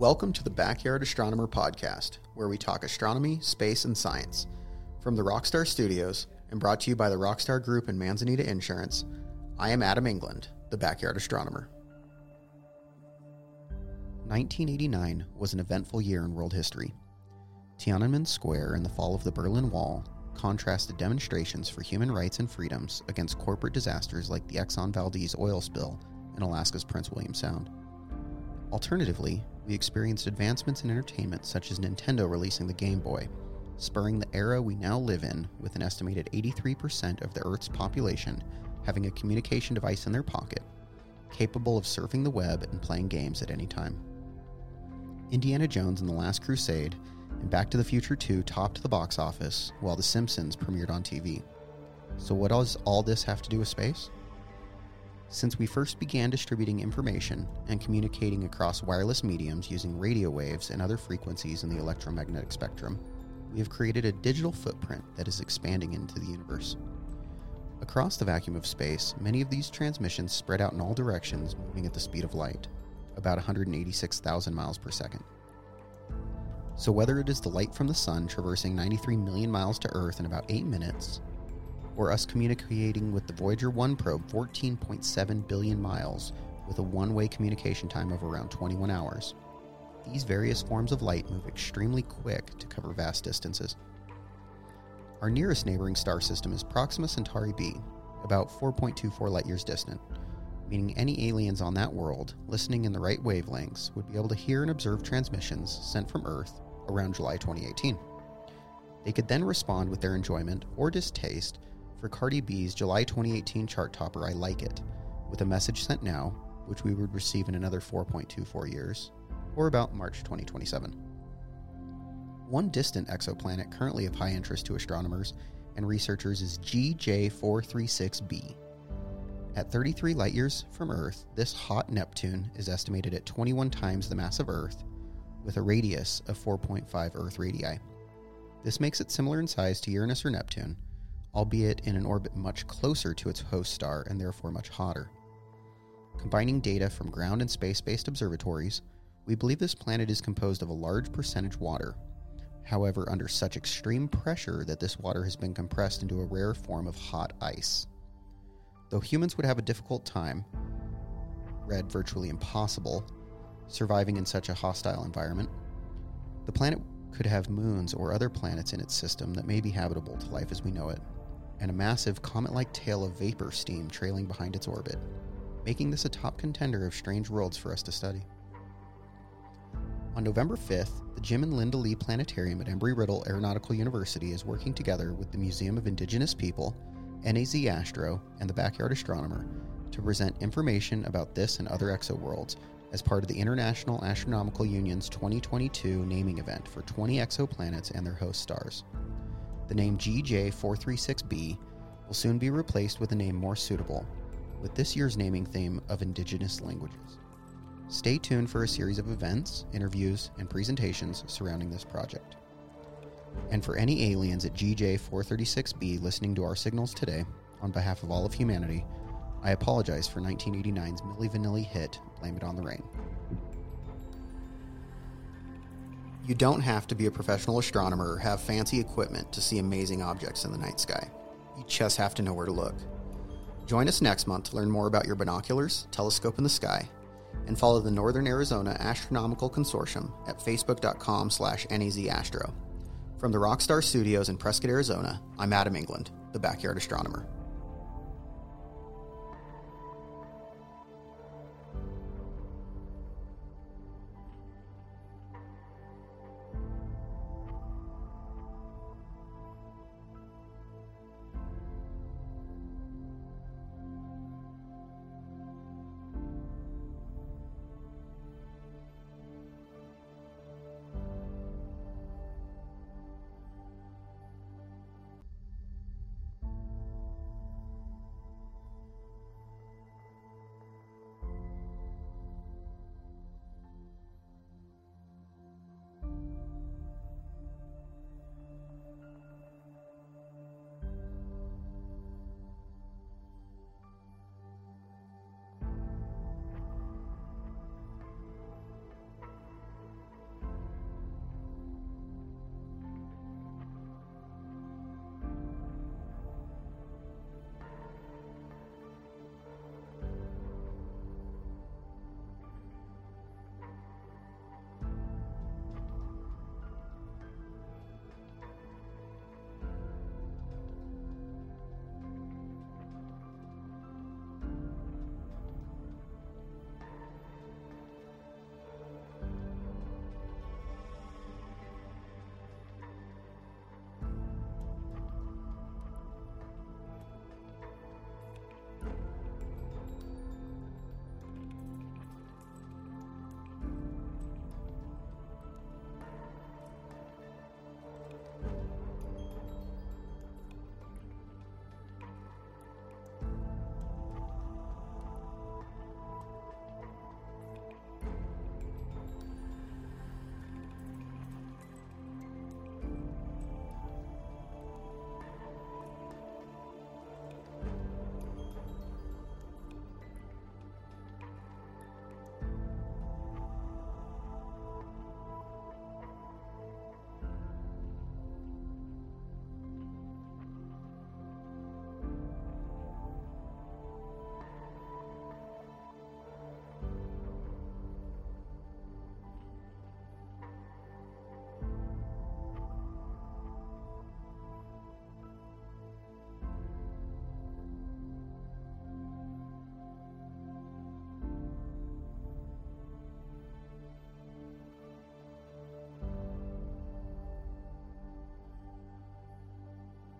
Welcome to the Backyard Astronomer podcast, where we talk astronomy, space, and science. From the Rockstar Studios and brought to you by the Rockstar Group and Manzanita Insurance, I am Adam England, the Backyard Astronomer. 1989 was an eventful year in world history. Tiananmen Square and the fall of the Berlin Wall contrasted demonstrations for human rights and freedoms against corporate disasters like the Exxon Valdez oil spill in Alaska's Prince William Sound. Alternatively, we experienced advancements in entertainment such as Nintendo releasing the Game Boy, spurring the era we now live in with an estimated 83% of the Earth's population having a communication device in their pocket, capable of surfing the web and playing games at any time. Indiana Jones and the Last Crusade and Back to the Future 2 topped the box office while The Simpsons premiered on TV. So, what does all this have to do with space? Since we first began distributing information and communicating across wireless mediums using radio waves and other frequencies in the electromagnetic spectrum, we have created a digital footprint that is expanding into the universe. Across the vacuum of space, many of these transmissions spread out in all directions, moving at the speed of light, about 186,000 miles per second. So, whether it is the light from the sun traversing 93 million miles to Earth in about 8 minutes, or us communicating with the Voyager 1 probe 14.7 billion miles with a one way communication time of around 21 hours. These various forms of light move extremely quick to cover vast distances. Our nearest neighboring star system is Proxima Centauri b, about 4.24 light years distant, meaning any aliens on that world listening in the right wavelengths would be able to hear and observe transmissions sent from Earth around July 2018. They could then respond with their enjoyment or distaste for Cardi B's July 2018 chart topper I Like It, with a message sent now, which we would receive in another 4.24 years, or about March 2027. One distant exoplanet currently of high interest to astronomers and researchers is GJ436b. At 33 light years from Earth, this hot Neptune is estimated at 21 times the mass of Earth, with a radius of 4.5 Earth radii. This makes it similar in size to Uranus or Neptune, albeit in an orbit much closer to its host star and therefore much hotter. Combining data from ground and space based observatories, we believe this planet is composed of a large percentage water, however, under such extreme pressure that this water has been compressed into a rare form of hot ice. Though humans would have a difficult time, read virtually impossible, surviving in such a hostile environment, the planet could have moons or other planets in its system that may be habitable to life as we know it and a massive comet like tail of vapor steam trailing behind its orbit, making this a top contender of strange worlds for us to study. On November 5th, the Jim and Linda Lee Planetarium at Embry Riddle Aeronautical University is working together with the Museum of Indigenous People, NAZ Astro, and the Backyard Astronomer to present information about this and other exoworlds as part of the International Astronomical Union's 2022 naming event for 20 exoplanets and their host stars. The name GJ436b will soon be replaced with a name more suitable, with this year's naming theme of Indigenous languages. Stay tuned for a series of events, interviews, and presentations surrounding this project. And for any aliens at GJ436b listening to our signals today, on behalf of all of humanity, I apologize for 1989's Milli Vanilli hit Blame It on the Rain. You don't have to be a professional astronomer or have fancy equipment to see amazing objects in the night sky. You just have to know where to look. Join us next month to learn more about your binoculars, telescope in the sky, and follow the Northern Arizona Astronomical Consortium at facebook.com slash nazastro. From the Rockstar Studios in Prescott, Arizona, I'm Adam England, the Backyard Astronomer.